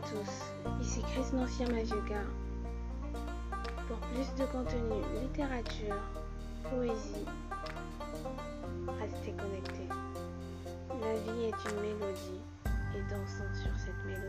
tous, ici Chris Nancia Maviuga. Pour plus de contenu littérature, poésie, restez connectés. La vie est une mélodie et dansons sur cette mélodie.